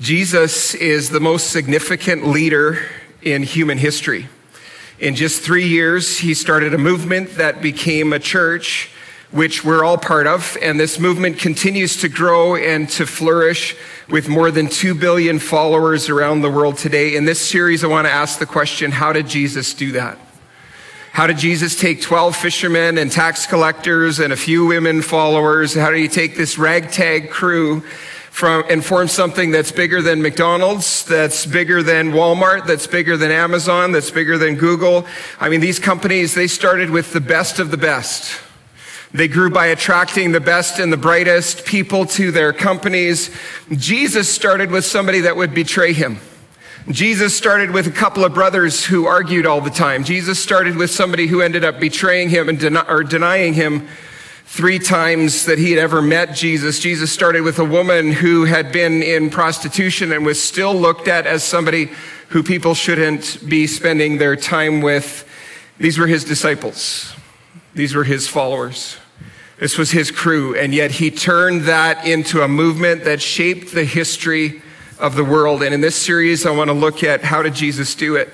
Jesus is the most significant leader in human history. In just three years, he started a movement that became a church, which we're all part of. And this movement continues to grow and to flourish with more than 2 billion followers around the world today. In this series, I want to ask the question how did Jesus do that? How did Jesus take 12 fishermen and tax collectors and a few women followers? How did he take this ragtag crew from, and form something that's bigger than McDonald's, that's bigger than Walmart, that's bigger than Amazon, that's bigger than Google. I mean, these companies, they started with the best of the best. They grew by attracting the best and the brightest people to their companies. Jesus started with somebody that would betray him. Jesus started with a couple of brothers who argued all the time. Jesus started with somebody who ended up betraying him and den- or denying him three times that he had ever met Jesus. Jesus started with a woman who had been in prostitution and was still looked at as somebody who people shouldn't be spending their time with. These were his disciples. These were his followers. This was his crew. And yet he turned that into a movement that shaped the history of the world. And in this series, I want to look at how did Jesus do it?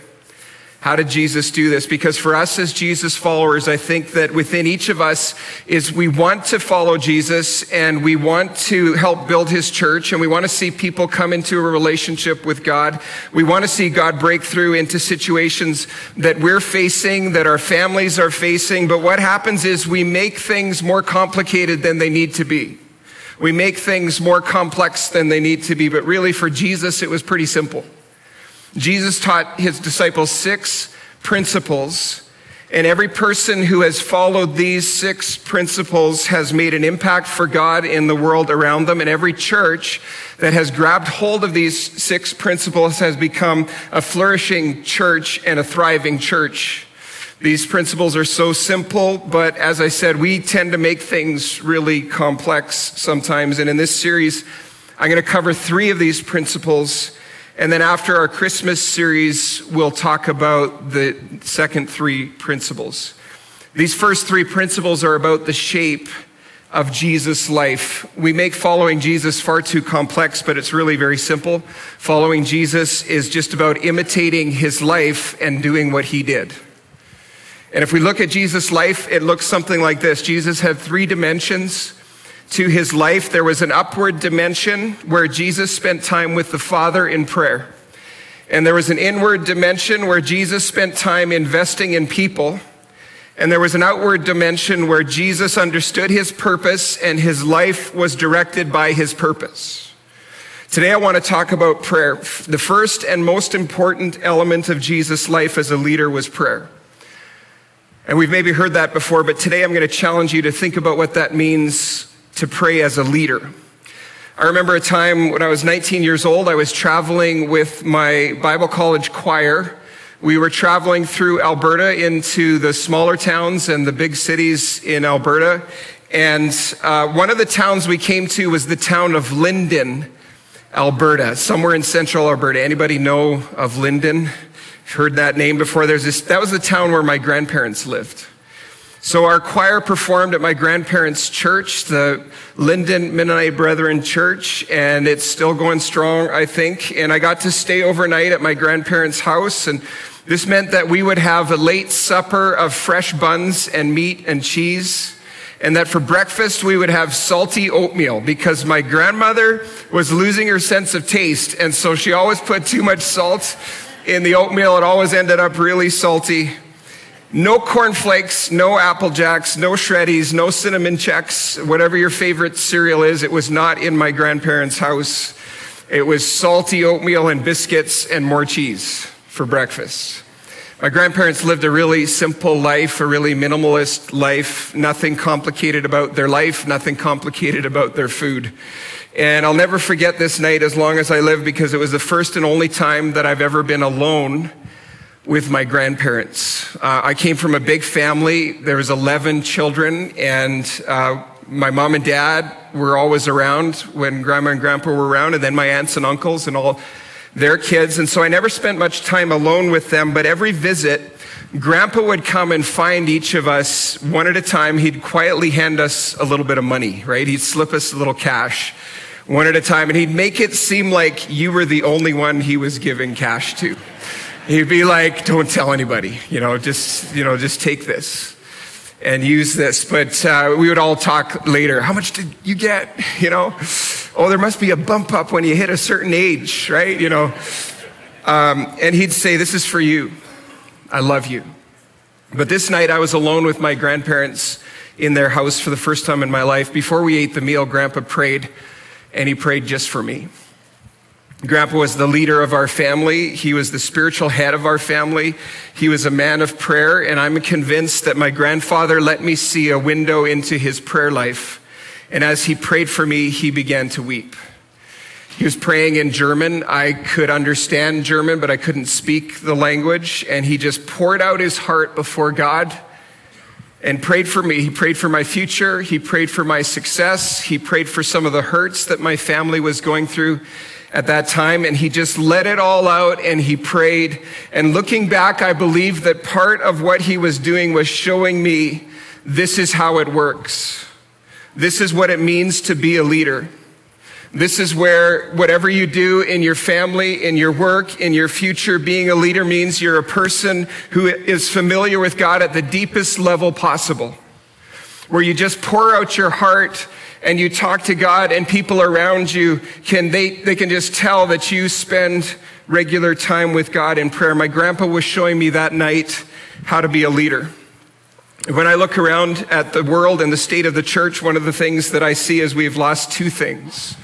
How did Jesus do this? Because for us as Jesus followers, I think that within each of us is we want to follow Jesus and we want to help build his church and we want to see people come into a relationship with God. We want to see God break through into situations that we're facing, that our families are facing. But what happens is we make things more complicated than they need to be. We make things more complex than they need to be. But really for Jesus, it was pretty simple. Jesus taught his disciples six principles, and every person who has followed these six principles has made an impact for God in the world around them. And every church that has grabbed hold of these six principles has become a flourishing church and a thriving church. These principles are so simple, but as I said, we tend to make things really complex sometimes. And in this series, I'm going to cover three of these principles and then after our Christmas series, we'll talk about the second three principles. These first three principles are about the shape of Jesus' life. We make following Jesus far too complex, but it's really very simple. Following Jesus is just about imitating his life and doing what he did. And if we look at Jesus' life, it looks something like this. Jesus had three dimensions to his life, there was an upward dimension where Jesus spent time with the Father in prayer. And there was an inward dimension where Jesus spent time investing in people. And there was an outward dimension where Jesus understood his purpose and his life was directed by his purpose. Today I want to talk about prayer. The first and most important element of Jesus' life as a leader was prayer. And we've maybe heard that before, but today I'm going to challenge you to think about what that means to pray as a leader. I remember a time when I was 19 years old, I was traveling with my Bible college choir. We were traveling through Alberta into the smaller towns and the big cities in Alberta. And uh, one of the towns we came to was the town of Linden, Alberta, somewhere in central Alberta. Anybody know of Linden? Heard that name before? There's this, that was the town where my grandparents lived. So our choir performed at my grandparents' church, the Linden Mennonite Brethren Church, and it's still going strong, I think. And I got to stay overnight at my grandparents' house, and this meant that we would have a late supper of fresh buns and meat and cheese. And that for breakfast we would have salty oatmeal because my grandmother was losing her sense of taste. And so she always put too much salt in the oatmeal. It always ended up really salty. No cornflakes, no Apple Jacks, no shreddies, no cinnamon Chex, whatever your favorite cereal is. It was not in my grandparents' house. It was salty oatmeal and biscuits and more cheese for breakfast. My grandparents lived a really simple life, a really minimalist life, nothing complicated about their life, nothing complicated about their food. And I'll never forget this night as long as I live because it was the first and only time that I've ever been alone with my grandparents. Uh, I came from a big family. There was 11 children, and uh, my mom and dad were always around when grandma and grandpa were around, and then my aunts and uncles and all their kids. And so I never spent much time alone with them, but every visit, grandpa would come and find each of us one at a time. He'd quietly hand us a little bit of money, right? He'd slip us a little cash one at a time, and he'd make it seem like you were the only one he was giving cash to. He'd be like, "Don't tell anybody, you know, just you know, just take this and use this." But uh, we would all talk later. How much did you get? You know, oh, there must be a bump up when you hit a certain age, right? You know, um, and he'd say, "This is for you. I love you." But this night, I was alone with my grandparents in their house for the first time in my life. Before we ate the meal, Grandpa prayed, and he prayed just for me. Grandpa was the leader of our family. He was the spiritual head of our family. He was a man of prayer, and I'm convinced that my grandfather let me see a window into his prayer life. And as he prayed for me, he began to weep. He was praying in German. I could understand German, but I couldn't speak the language. And he just poured out his heart before God and prayed for me. He prayed for my future. He prayed for my success. He prayed for some of the hurts that my family was going through at that time. And he just let it all out and he prayed. And looking back, I believe that part of what he was doing was showing me this is how it works. This is what it means to be a leader. This is where whatever you do in your family, in your work, in your future, being a leader means you're a person who is familiar with God at the deepest level possible. Where you just pour out your heart and you talk to God and people around you can, they, they can just tell that you spend regular time with God in prayer. My grandpa was showing me that night how to be a leader. When I look around at the world and the state of the church, one of the things that I see is we've lost two things.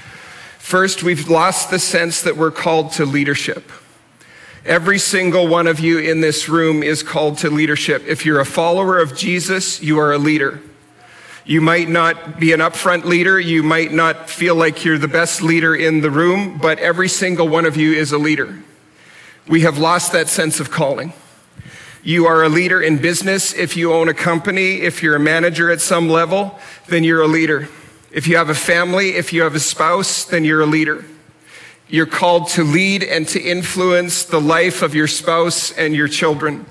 First, we've lost the sense that we're called to leadership. Every single one of you in this room is called to leadership. If you're a follower of Jesus, you are a leader. You might not be an upfront leader. You might not feel like you're the best leader in the room, but every single one of you is a leader. We have lost that sense of calling. You are a leader in business. If you own a company, if you're a manager at some level, then you're a leader. If you have a family, if you have a spouse, then you're a leader. You're called to lead and to influence the life of your spouse and your children.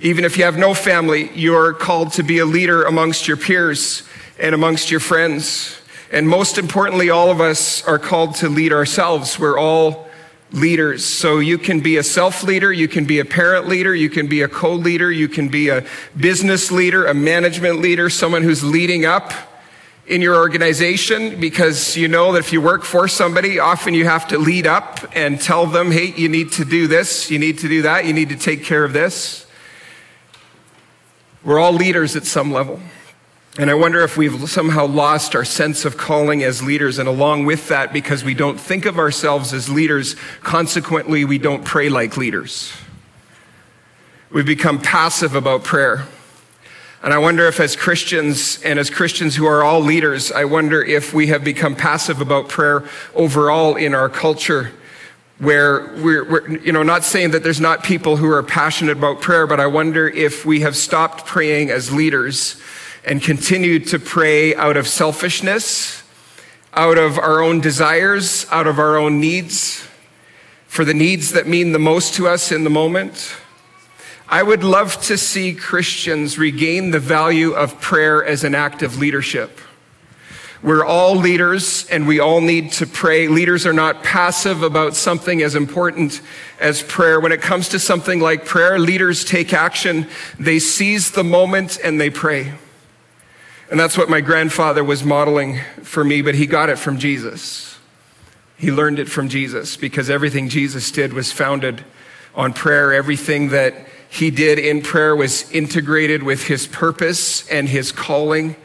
Even if you have no family, you're called to be a leader amongst your peers and amongst your friends. And most importantly, all of us are called to lead ourselves. We're all leaders. So you can be a self leader, you can be a parent leader, you can be a co leader, you can be a business leader, a management leader, someone who's leading up in your organization because you know that if you work for somebody, often you have to lead up and tell them, hey, you need to do this, you need to do that, you need to take care of this. We're all leaders at some level. And I wonder if we've somehow lost our sense of calling as leaders. And along with that, because we don't think of ourselves as leaders, consequently, we don't pray like leaders. We've become passive about prayer. And I wonder if, as Christians and as Christians who are all leaders, I wonder if we have become passive about prayer overall in our culture, where we're, we're, you know, not saying that there's not people who are passionate about prayer, but I wonder if we have stopped praying as leaders and continued to pray out of selfishness, out of our own desires, out of our own needs, for the needs that mean the most to us in the moment. I would love to see Christians regain the value of prayer as an act of leadership. We're all leaders and we all need to pray. Leaders are not passive about something as important as prayer. When it comes to something like prayer, leaders take action. They seize the moment and they pray. And that's what my grandfather was modeling for me, but he got it from Jesus. He learned it from Jesus because everything Jesus did was founded on prayer. Everything that he did in prayer was integrated with his purpose and his calling.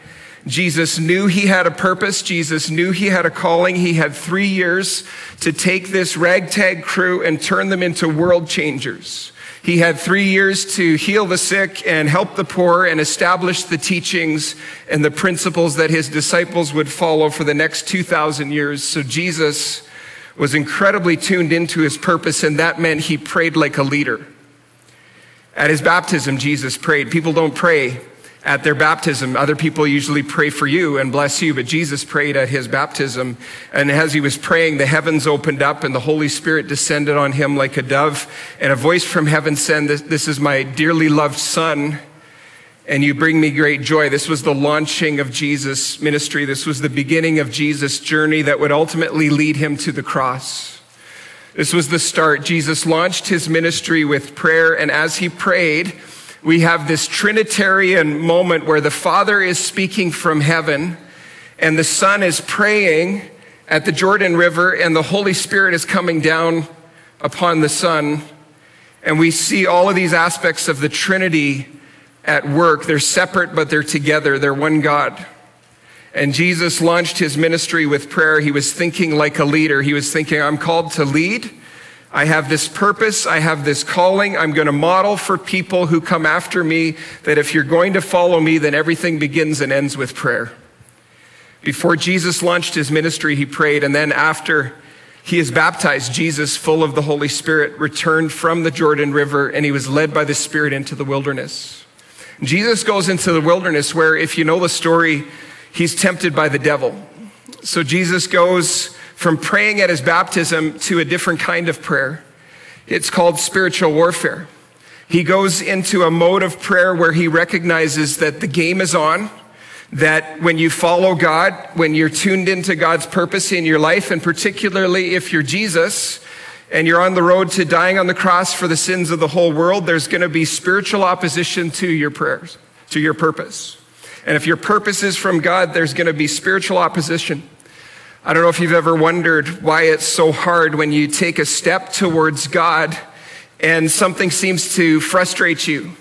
Jesus knew he had a purpose. Jesus knew he had a calling. He had three years to take this ragtag crew and turn them into world changers. He had three years to heal the sick and help the poor and establish the teachings and the principles that his disciples would follow for the next 2,000 years. So Jesus was incredibly tuned into his purpose, and that meant he prayed like a leader. At his baptism, Jesus prayed. People don't pray at their baptism. Other people usually pray for you and bless you, but Jesus prayed at his baptism. And as he was praying, the heavens opened up and the Holy Spirit descended on him like a dove. And a voice from heaven said, This is my dearly loved son and you bring me great joy. This was the launching of Jesus' ministry. This was the beginning of Jesus' journey that would ultimately lead him to the cross. This was the start. Jesus launched his ministry with prayer, and as he prayed, we have this Trinitarian moment where the Father is speaking from heaven, and the Son is praying at the Jordan River, and the Holy Spirit is coming down upon the Son. And we see all of these aspects of the Trinity at work. They're separate, but they're together. They're one God. And Jesus launched his ministry with prayer. He was thinking like a leader. He was thinking, I'm called to lead. I have this purpose. I have this calling. I'm going to model for people who come after me that if you're going to follow me, then everything begins and ends with prayer. Before Jesus launched his ministry, he prayed. And then after he is baptized, Jesus, full of the Holy Spirit, returned from the Jordan River and he was led by the Spirit into the wilderness. Jesus goes into the wilderness where, if you know the story, he's tempted by the devil. So Jesus goes from praying at his baptism to a different kind of prayer. It's called spiritual warfare. He goes into a mode of prayer where he recognizes that the game is on, that when you follow God, when you're tuned into God's purpose in your life, and particularly if you're Jesus, and you're on the road to dying on the cross for the sins of the whole world, there's going to be spiritual opposition to your prayers, to your purpose. And if your purpose is from God, there's going to be spiritual opposition. I don't know if you've ever wondered why it's so hard when you take a step towards God and something seems to frustrate you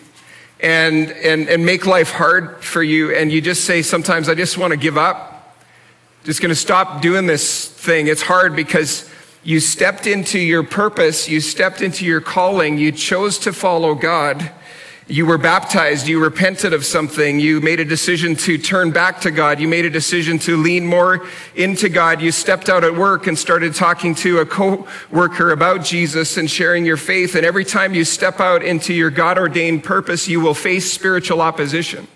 and, and, and make life hard for you. And you just say, sometimes I just want to give up. Just going to stop doing this thing. It's hard because you stepped into your purpose. You stepped into your calling. You chose to follow God. You were baptized. You repented of something. You made a decision to turn back to God. You made a decision to lean more into God. You stepped out at work and started talking to a co-worker about Jesus and sharing your faith. And every time you step out into your God ordained purpose, you will face spiritual opposition.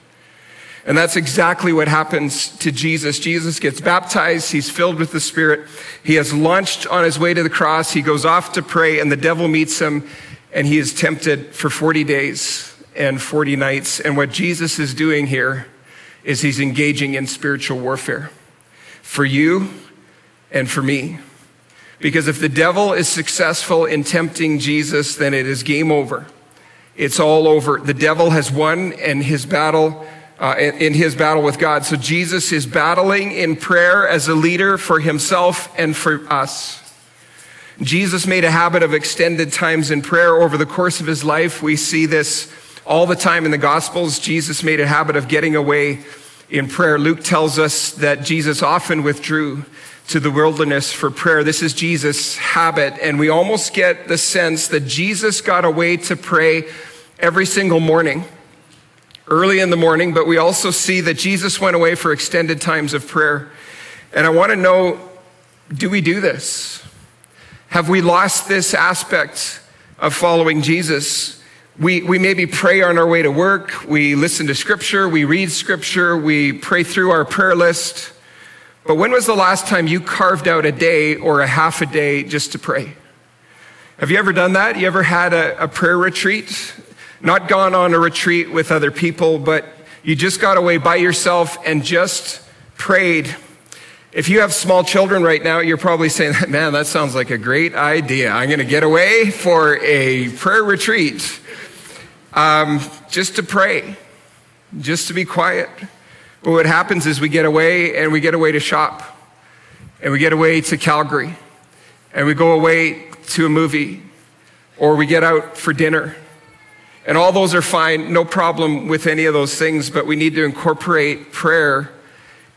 And that's exactly what happens to Jesus. Jesus gets baptized. He's filled with the Spirit. He has launched on his way to the cross. He goes off to pray and the devil meets him and he is tempted for 40 days and 40 nights. And what Jesus is doing here is he's engaging in spiritual warfare for you and for me. Because if the devil is successful in tempting Jesus, then it is game over. It's all over. The devil has won and his battle uh, in, in his battle with God. So Jesus is battling in prayer as a leader for himself and for us. Jesus made a habit of extended times in prayer over the course of his life. We see this all the time in the Gospels. Jesus made a habit of getting away in prayer. Luke tells us that Jesus often withdrew to the wilderness for prayer. This is Jesus' habit, and we almost get the sense that Jesus got away to pray every single morning early in the morning, but we also see that Jesus went away for extended times of prayer. And I want to know do we do this? Have we lost this aspect of following Jesus? We, we maybe pray on our way to work, we listen to scripture, we read scripture, we pray through our prayer list. But when was the last time you carved out a day or a half a day just to pray? Have you ever done that? You ever had a, a prayer retreat? not gone on a retreat with other people, but you just got away by yourself and just prayed. If you have small children right now, you're probably saying, man, that sounds like a great idea. I'm going to get away for a prayer retreat. Um, just to pray, just to be quiet. But what happens is we get away and we get away to shop and we get away to Calgary and we go away to a movie or we get out for dinner and all those are fine, no problem with any of those things, but we need to incorporate prayer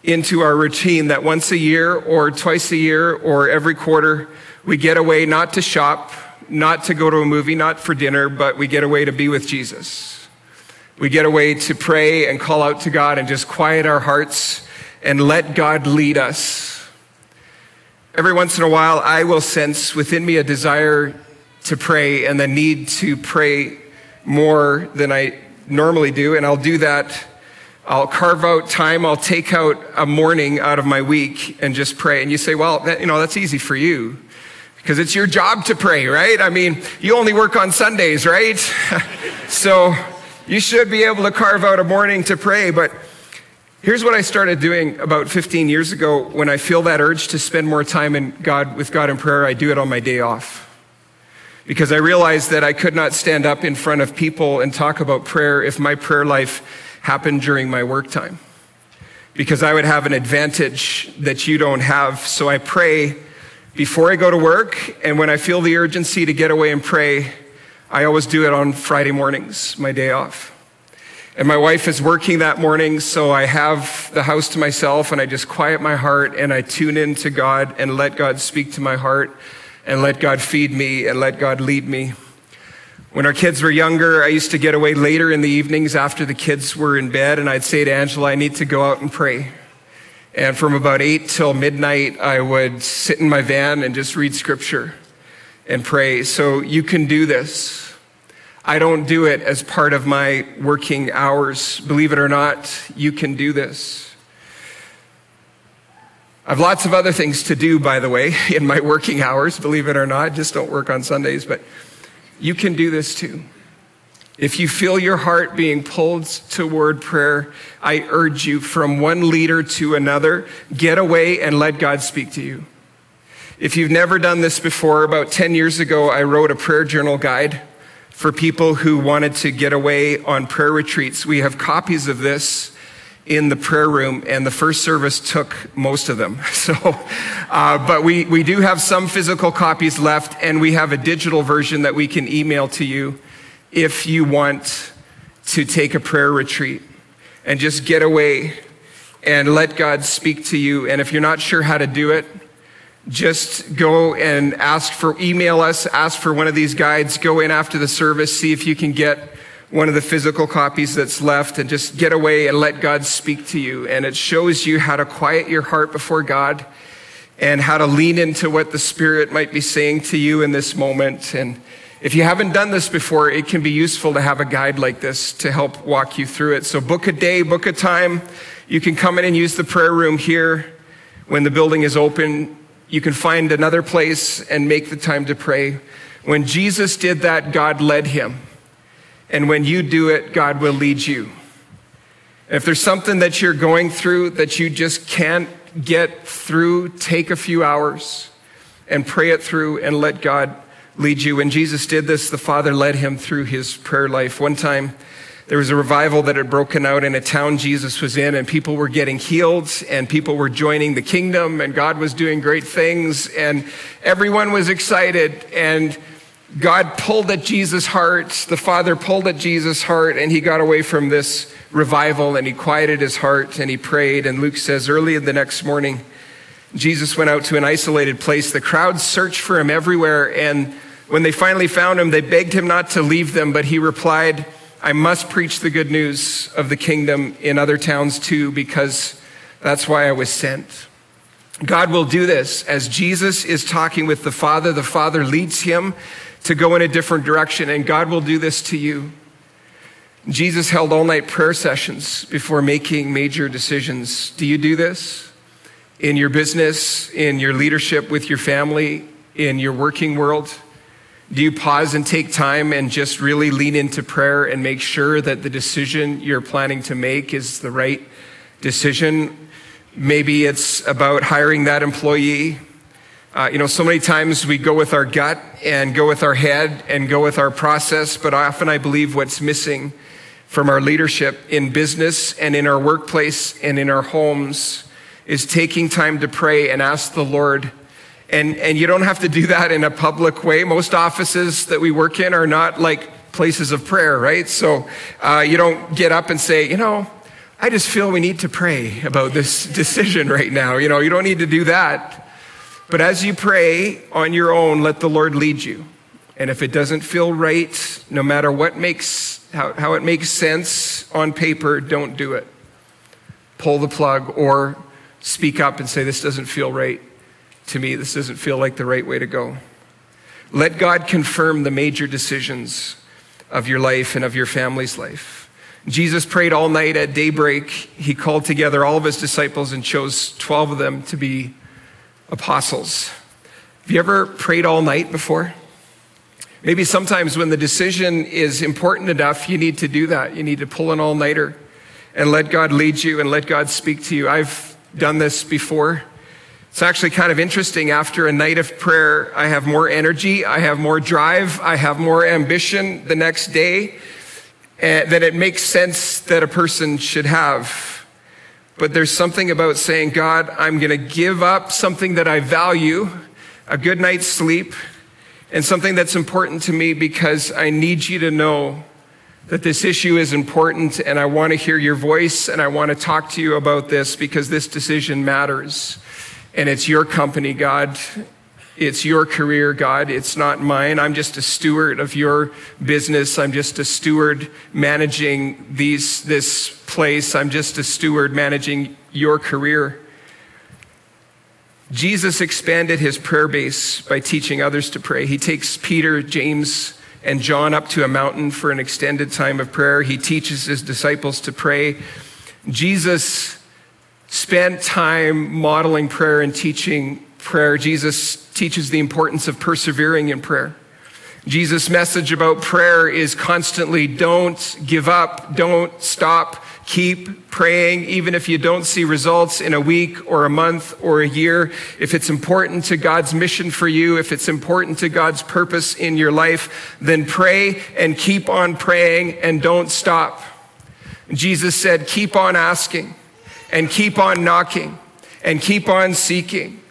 into our routine that once a year or twice a year or every quarter, we get away not to shop, not to go to a movie, not for dinner, but we get away to be with Jesus. We get away to pray and call out to God and just quiet our hearts and let God lead us. Every once in a while, I will sense within me a desire to pray and the need to pray more than I normally do, and I'll do that. I'll carve out time. I'll take out a morning out of my week and just pray. And you say, well, that, you know, that's easy for you because it's your job to pray, right? I mean, you only work on Sundays, right? so you should be able to carve out a morning to pray. But here's what I started doing about 15 years ago. When I feel that urge to spend more time in God, with God in prayer, I do it on my day off. Because I realized that I could not stand up in front of people and talk about prayer if my prayer life happened during my work time. Because I would have an advantage that you don't have. So I pray before I go to work, and when I feel the urgency to get away and pray, I always do it on Friday mornings, my day off. And my wife is working that morning, so I have the house to myself and I just quiet my heart and I tune in to God and let God speak to my heart and let God feed me and let God lead me. When our kids were younger, I used to get away later in the evenings after the kids were in bed, and I'd say to Angela, I need to go out and pray. And from about 8 till midnight, I would sit in my van and just read scripture and pray. So you can do this. I don't do it as part of my working hours. Believe it or not, you can do this. I have lots of other things to do, by the way, in my working hours, believe it or not. Just don't work on Sundays, but you can do this too. If you feel your heart being pulled toward prayer, I urge you from one leader to another, get away and let God speak to you. If you've never done this before, about 10 years ago, I wrote a prayer journal guide for people who wanted to get away on prayer retreats. We have copies of this in the prayer room, and the first service took most of them. So, uh, but we, we do have some physical copies left, and we have a digital version that we can email to you if you want to take a prayer retreat and just get away and let God speak to you. And if you're not sure how to do it, just go and ask for, email us, ask for one of these guides, go in after the service, see if you can get one of the physical copies that's left and just get away and let God speak to you. And it shows you how to quiet your heart before God and how to lean into what the Spirit might be saying to you in this moment. And if you haven't done this before, it can be useful to have a guide like this to help walk you through it. So book a day, book a time. You can come in and use the prayer room here when the building is open. You can find another place and make the time to pray. When Jesus did that, God led him. And when you do it, God will lead you. If there's something that you're going through that you just can't get through, take a few hours and pray it through and let God lead you. When Jesus did this, the Father led him through his prayer life. One time, there was a revival that had broken out in a town Jesus was in, and people were getting healed, and people were joining the kingdom, and God was doing great things, and everyone was excited. And God pulled at Jesus' heart, the Father pulled at Jesus' heart, and he got away from this revival, and he quieted his heart, and he prayed. And Luke says, early in the next morning, Jesus went out to an isolated place. The crowd searched for him everywhere, and when they finally found him, they begged him not to leave them, but he replied, I must preach the good news of the kingdom in other towns too, because that's why I was sent. God will do this as Jesus is talking with the Father. The Father leads him to go in a different direction, and God will do this to you. Jesus held all night prayer sessions before making major decisions. Do you do this in your business, in your leadership with your family, in your working world? Do you pause and take time and just really lean into prayer and make sure that the decision you're planning to make is the right decision? Maybe it's about hiring that employee. Uh, you know, so many times we go with our gut and go with our head and go with our process, but often I believe what's missing from our leadership in business and in our workplace and in our homes is taking time to pray and ask the Lord and, and you don't have to do that in a public way. Most offices that we work in are not like places of prayer, right? So uh, you don't get up and say, you know, I just feel we need to pray about this decision right now. You know, you don't need to do that. But as you pray on your own, let the Lord lead you. And if it doesn't feel right, no matter what makes, how, how it makes sense on paper, don't do it. Pull the plug or speak up and say, this doesn't feel right to me, this doesn't feel like the right way to go. Let God confirm the major decisions of your life and of your family's life. Jesus prayed all night at daybreak. He called together all of his disciples and chose 12 of them to be apostles. Have you ever prayed all night before? Maybe sometimes when the decision is important enough, you need to do that. You need to pull an all nighter and let God lead you and let God speak to you. I've done this before. It's actually kind of interesting. After a night of prayer, I have more energy, I have more drive, I have more ambition the next day uh, that it makes sense that a person should have. But there's something about saying, God, I'm going to give up something that I value, a good night's sleep, and something that's important to me because I need you to know that this issue is important and I want to hear your voice and I want to talk to you about this because this decision matters. And it's your company, God. It's your career, God. It's not mine. I'm just a steward of your business. I'm just a steward managing these, this place. I'm just a steward managing your career. Jesus expanded his prayer base by teaching others to pray. He takes Peter, James, and John up to a mountain for an extended time of prayer. He teaches his disciples to pray. Jesus spent time modeling prayer and teaching prayer. Jesus teaches the importance of persevering in prayer. Jesus' message about prayer is constantly don't give up, don't stop, keep praying, even if you don't see results in a week or a month or a year. If it's important to God's mission for you, if it's important to God's purpose in your life, then pray and keep on praying and don't stop. Jesus said, keep on asking and keep on knocking and keep on seeking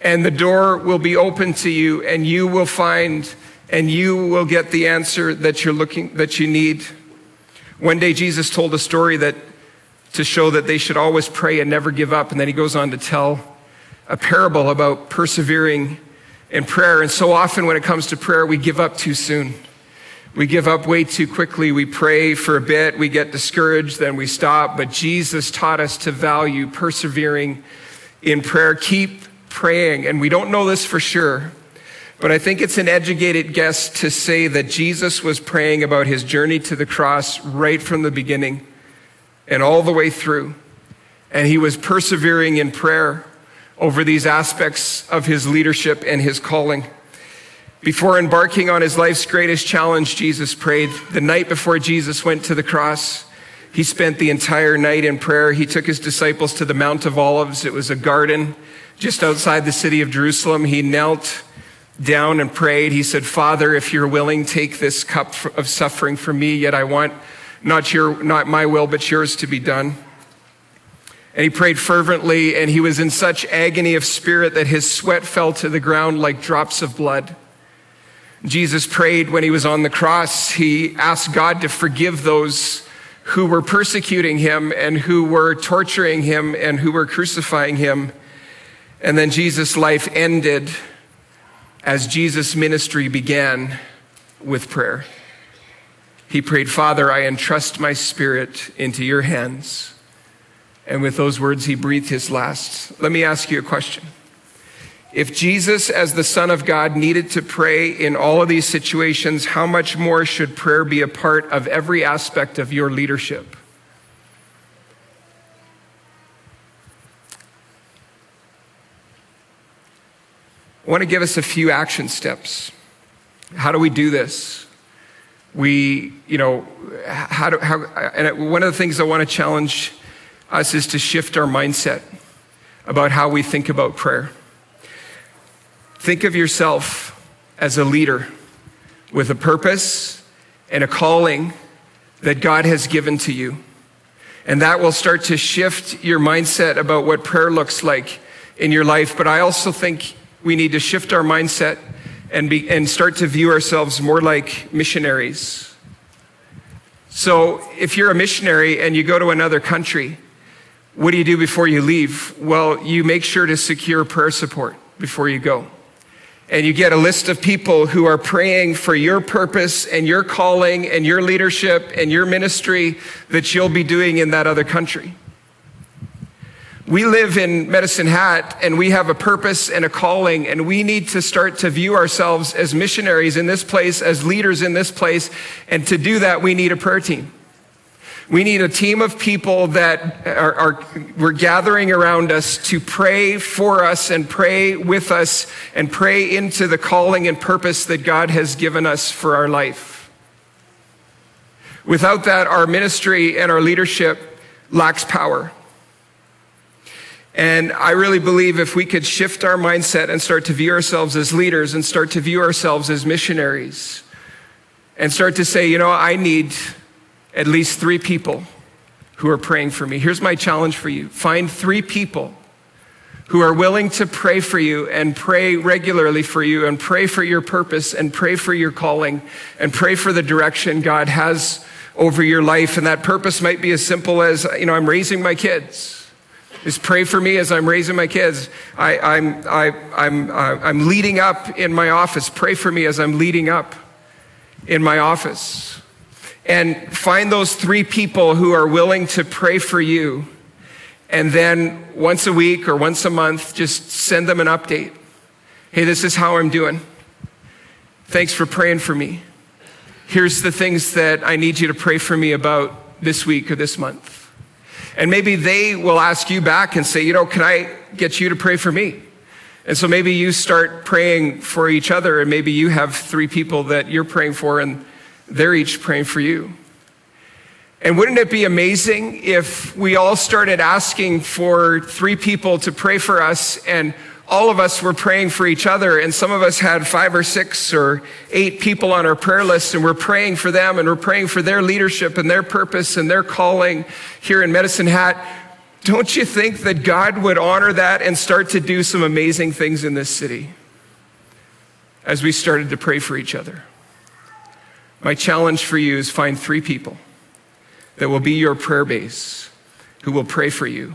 and the door will be open to you and you will find and you will get the answer that you're looking that you need. One day jesus told a story that to show that they should always pray and never give up and then he goes on to tell a parable about persevering in prayer. And so often when it comes to prayer we give up too soon we give up way too quickly. We pray for a bit, we get discouraged, then we stop. But Jesus taught us to value persevering in prayer. Keep praying, and we don't know this for sure, but I think it's an educated guess to say that Jesus was praying about his journey to the cross right from the beginning and all the way through. And he was persevering in prayer over these aspects of his leadership and his calling. Before embarking on his life's greatest challenge, Jesus prayed. The night before Jesus went to the cross, he spent the entire night in prayer. He took his disciples to the Mount of Olives. It was a garden just outside the city of Jerusalem, he knelt down and prayed. He said, Father, if you're willing, take this cup of suffering from me, yet I want not your, not my will, but yours to be done. And he prayed fervently, and he was in such agony of spirit that his sweat fell to the ground like drops of blood. Jesus prayed when he was on the cross. He asked God to forgive those who were persecuting him and who were torturing him and who were crucifying him. And then Jesus' life ended as Jesus' ministry began with prayer. He prayed, Father, I entrust my spirit into your hands. And with those words, he breathed his last. Let me ask you a question. If Jesus, as the Son of God, needed to pray in all of these situations, how much more should prayer be a part of every aspect of your leadership? I want to give us a few action steps. How do we do this? We, you know, how do, how, and one of the things I want to challenge us is to shift our mindset about how we think about prayer. Think of yourself as a leader with a purpose and a calling that God has given to you. And that will start to shift your mindset about what prayer looks like in your life. But I also think we need to shift our mindset and, be, and start to view ourselves more like missionaries. So, if you're a missionary and you go to another country, what do you do before you leave? Well, you make sure to secure prayer support before you go. And you get a list of people who are praying for your purpose and your calling and your leadership and your ministry that you'll be doing in that other country. We live in Medicine Hat and we have a purpose and a calling, and we need to start to view ourselves as missionaries in this place, as leaders in this place. And to do that, we need a prayer team. We need a team of people that are, are, we're gathering around us to pray for us and pray with us and pray into the calling and purpose that God has given us for our life. Without that, our ministry and our leadership lacks power. And I really believe if we could shift our mindset and start to view ourselves as leaders and start to view ourselves as missionaries and start to say, you know, I need at least three people who are praying for me. Here's my challenge for you find three people who are willing to pray for you and pray regularly for you and pray for your purpose and pray for your calling and pray for the direction God has over your life. And that purpose might be as simple as, you know, I'm raising my kids. Just pray for me as I'm raising my kids. I, I'm, I, I'm, uh, I'm leading up in my office. Pray for me as I'm leading up in my office and find those three people who are willing to pray for you. And then once a week or once a month, just send them an update. Hey, this is how I'm doing. Thanks for praying for me. Here's the things that I need you to pray for me about this week or this month. And maybe they will ask you back and say, you know, can I get you to pray for me? And so maybe you start praying for each other, and maybe you have three people that you're praying for, and they're each praying for you. And wouldn't it be amazing if we all started asking for three people to pray for us and all of us were praying for each other and some of us had five or six or eight people on our prayer list and we're praying for them and we're praying for their leadership and their purpose and their calling here in Medicine Hat. Don't you think that God would honor that and start to do some amazing things in this city as we started to pray for each other? My challenge for you is find three people that will be your prayer base, who will pray for you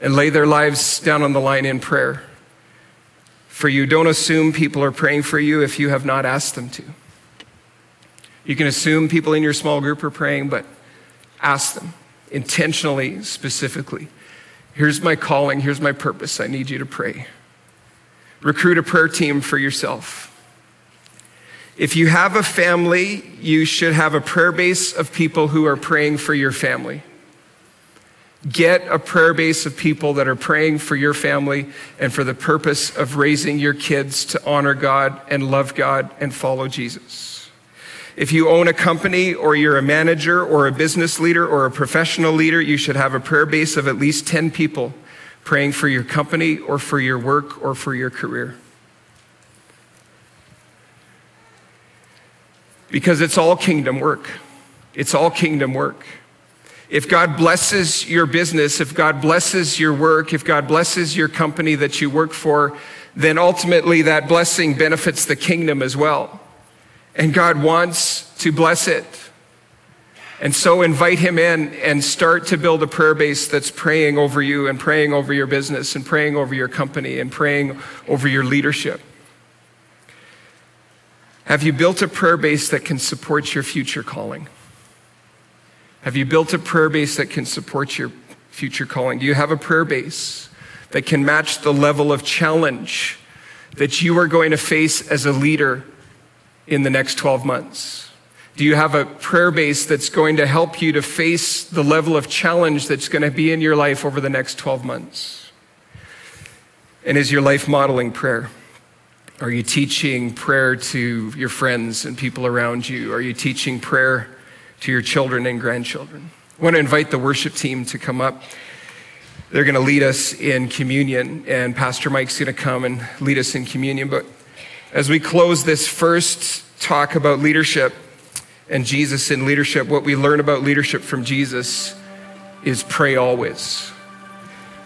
and lay their lives down on the line in prayer for you. Don't assume people are praying for you if you have not asked them to. You can assume people in your small group are praying, but ask them intentionally, specifically. Here's my calling, here's my purpose. I need you to pray. Recruit a prayer team for yourself. If you have a family, you should have a prayer base of people who are praying for your family. Get a prayer base of people that are praying for your family and for the purpose of raising your kids to honor God and love God and follow Jesus. If you own a company or you're a manager or a business leader or a professional leader, you should have a prayer base of at least 10 people praying for your company or for your work or for your career. Because it's all kingdom work. It's all kingdom work. If God blesses your business, if God blesses your work, if God blesses your company that you work for, then ultimately that blessing benefits the kingdom as well. And God wants to bless it. And so invite him in and start to build a prayer base that's praying over you and praying over your business and praying over your company and praying over your leadership. Have you built a prayer base that can support your future calling? Have you built a prayer base that can support your future calling? Do you have a prayer base that can match the level of challenge that you are going to face as a leader in the next 12 months? Do you have a prayer base that's going to help you to face the level of challenge that's going to be in your life over the next 12 months? And is your life modeling prayer? Are you teaching prayer to your friends and people around you? Are you teaching prayer to your children and grandchildren? I want to invite the worship team to come up. They're going to lead us in communion, and Pastor Mike's going to come and lead us in communion. But as we close this first talk about leadership and Jesus in leadership, what we learn about leadership from Jesus is pray always.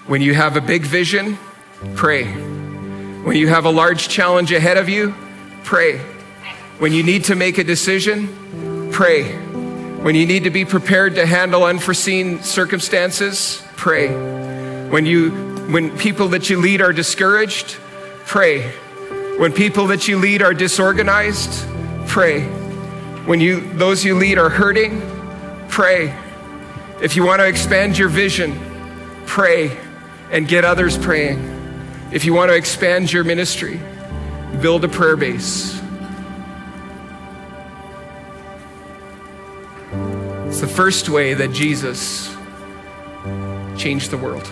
When you have a big vision, pray. When you have a large challenge ahead of you, pray. When you need to make a decision, pray. When you need to be prepared to handle unforeseen circumstances, pray. When you when people that you lead are discouraged, pray. When people that you lead are disorganized, pray. When you those you lead are hurting, pray. If you want to expand your vision, pray and get others praying. If you want to expand your ministry, build a prayer base. It's the first way that Jesus changed the world.